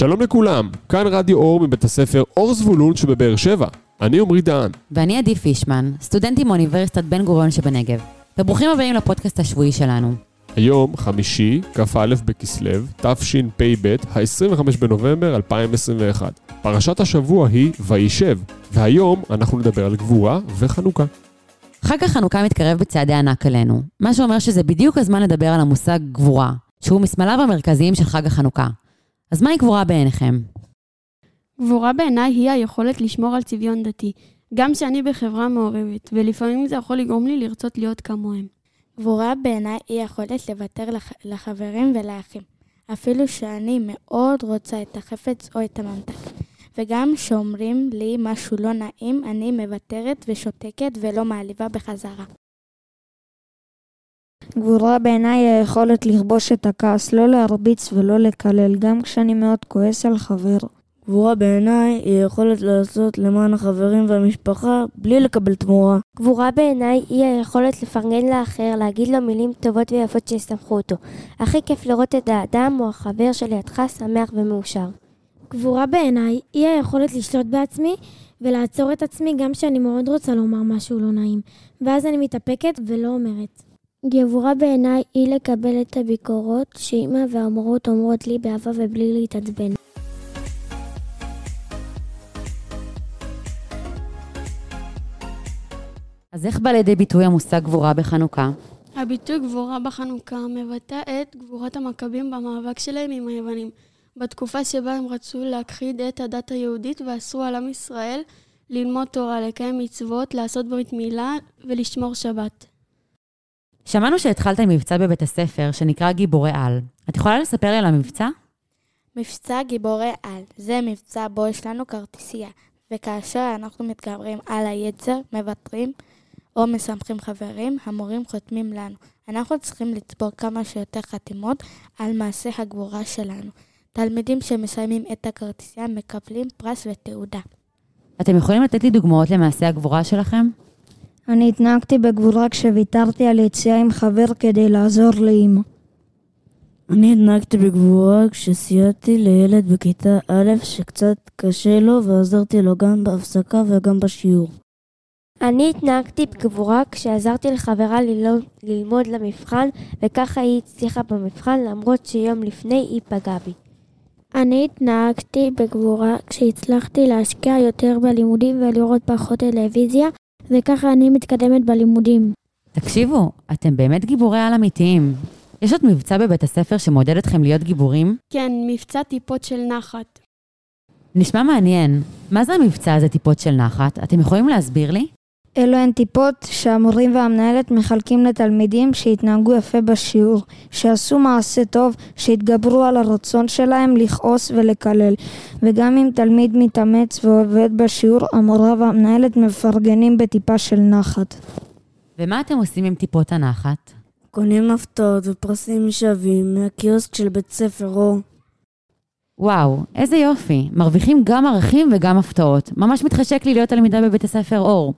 שלום לכולם, כאן רדיו אור מבית הספר אור זבולון שבבאר שבע. אני עמרי דהן. ואני עדי פישמן, סטודנטית מאוניברסיטת בן גוריון שבנגב. וברוכים הבאים לפודקאסט השבועי שלנו. היום, חמישי, כ"א בכסלו, תשפ"ב, ה-25 בנובמבר 2021. פרשת השבוע היא וישב, והיום אנחנו נדבר על גבורה וחנוכה. חג החנוכה מתקרב בצעדי ענק עלינו, מה שאומר שזה בדיוק הזמן לדבר על המושג גבורה, שהוא מסמליו המרכזיים של חג החנוכה. אז מהי גבורה בעיניכם? גבורה בעיניי היא היכולת לשמור על צביון דתי, גם שאני בחברה מעורבת, ולפעמים זה יכול לגרום לי לרצות להיות כמוהם. גבורה בעיניי היא יכולת לוותר לח... לחברים ולאחים, אפילו שאני מאוד רוצה את החפץ או את הממתק. וגם כשאומרים לי משהו לא נעים, אני מוותרת ושותקת ולא מעליבה בחזרה. גבורה בעיניי היא היכולת לכבוש את הכעס, לא להרביץ ולא לקלל, גם כשאני מאוד כועס על חבר. גבורה בעיניי היא היכולת לעשות למען החברים והמשפחה בלי לקבל תמורה. גבורה בעיניי היא היכולת לפרגן לאחר, להגיד לו מילים טובות ויפות שישמחו אותו. הכי כיף לראות את האדם או החבר שלידך שמח ומאושר. גבורה בעיניי היא היכולת לשלוט בעצמי ולעצור את עצמי גם כשאני מאוד רוצה לומר משהו לא נעים, ואז אני מתאפקת ולא אומרת. גבורה בעיניי היא לקבל את הביקורות שאימא והמורות אומרות לי באהבה ובלי להתעצבן. אז איך בא לידי ביטוי המושג גבורה בחנוכה? הביטוי גבורה בחנוכה מבטא את גבורת המכבים במאבק שלהם עם היוונים, בתקופה שבה הם רצו להכחיד את הדת היהודית ואסרו על עם ישראל ללמוד תורה, לקיים מצוות, לעשות ברית מילה ולשמור שבת. שמענו שהתחלת עם מבצע בבית הספר שנקרא גיבורי על. את יכולה לספר לי על המבצע? מבצע גיבורי על זה מבצע בו יש לנו כרטיסייה, וכאשר אנחנו מתגברים על היצר, מוותרים או משמחים חברים, המורים חותמים לנו. אנחנו צריכים לצבור כמה שיותר חתימות על מעשה הגבורה שלנו. תלמידים שמסיימים את הכרטיסייה מקבלים פרס ותעודה. אתם יכולים לתת לי דוגמאות למעשה הגבורה שלכם? אני התנהגתי בגבורה כשוויתרתי על יציאה עם חבר כדי לעזור לאמא. אני התנהגתי בגבורה כשסייעתי לילד בכיתה א' שקצת קשה לו ועזרתי לו גם בהפסקה וגם בשיעור. אני התנהגתי בגבורה כשעזרתי לחברה ללמוד, ללמוד למבחן וככה היא הצליחה במבחן למרות שיום לפני היא פגעה בי. אני התנהגתי בגבורה כשהצלחתי להשקיע יותר בלימודים ולראות פחות טלוויזיה וככה אני מתקדמת בלימודים. תקשיבו, אתם באמת גיבורי על אמיתיים. יש עוד מבצע בבית הספר שמעודד אתכם להיות גיבורים? כן, מבצע טיפות של נחת. נשמע מעניין. מה זה המבצע הזה טיפות של נחת? אתם יכולים להסביר לי? אלו הן טיפות שהמורים והמנהלת מחלקים לתלמידים שהתנהגו יפה בשיעור, שעשו מעשה טוב, שהתגברו על הרצון שלהם לכעוס ולקלל. וגם אם תלמיד מתאמץ ועובד בשיעור, המורה והמנהלת מפרגנים בטיפה של נחת. ומה אתם עושים עם טיפות הנחת? קונים הפתעות ופרסים שווים מהקיוסק של בית ספר אור. וואו, איזה יופי. מרוויחים גם ערכים וגם הפתעות. ממש מתחשק לי להיות תלמידה בבית הספר אור.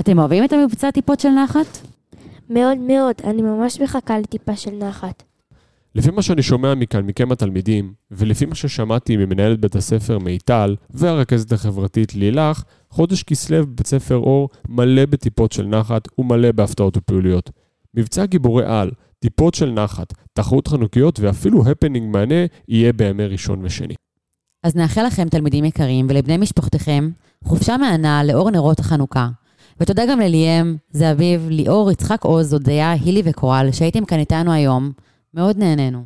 אתם אוהבים את המבצע טיפות של נחת? מאוד מאוד, אני ממש מחכה לטיפה של נחת. לפי מה שאני שומע מכאן, מכם התלמידים, ולפי מה ששמעתי ממנהלת בית הספר מיטל והרכזת החברתית לילך, חודש כסלו בבית ספר אור מלא בטיפות של נחת ומלא בהפתעות ופעילויות. מבצע גיבורי על, טיפות של נחת, תחרות חנוכיות ואפילו הפנינג מענה יהיה בימי ראשון ושני. אז נאחל לכם, תלמידים יקרים, ולבני משפחותיכם, חופשה מהנה לאור נרות החנוכה. ותודה גם לליאם, זהביב, ליאור, יצחק עוז, הודיה, הילי וקורל, שהייתם כאן איתנו היום. מאוד נהנינו.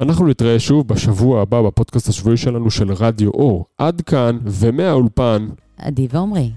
אנחנו נתראה שוב בשבוע הבא בפודקאסט השבועי שלנו של רדיו אור. עד כאן, ומהאולפן, עדי ועומרי.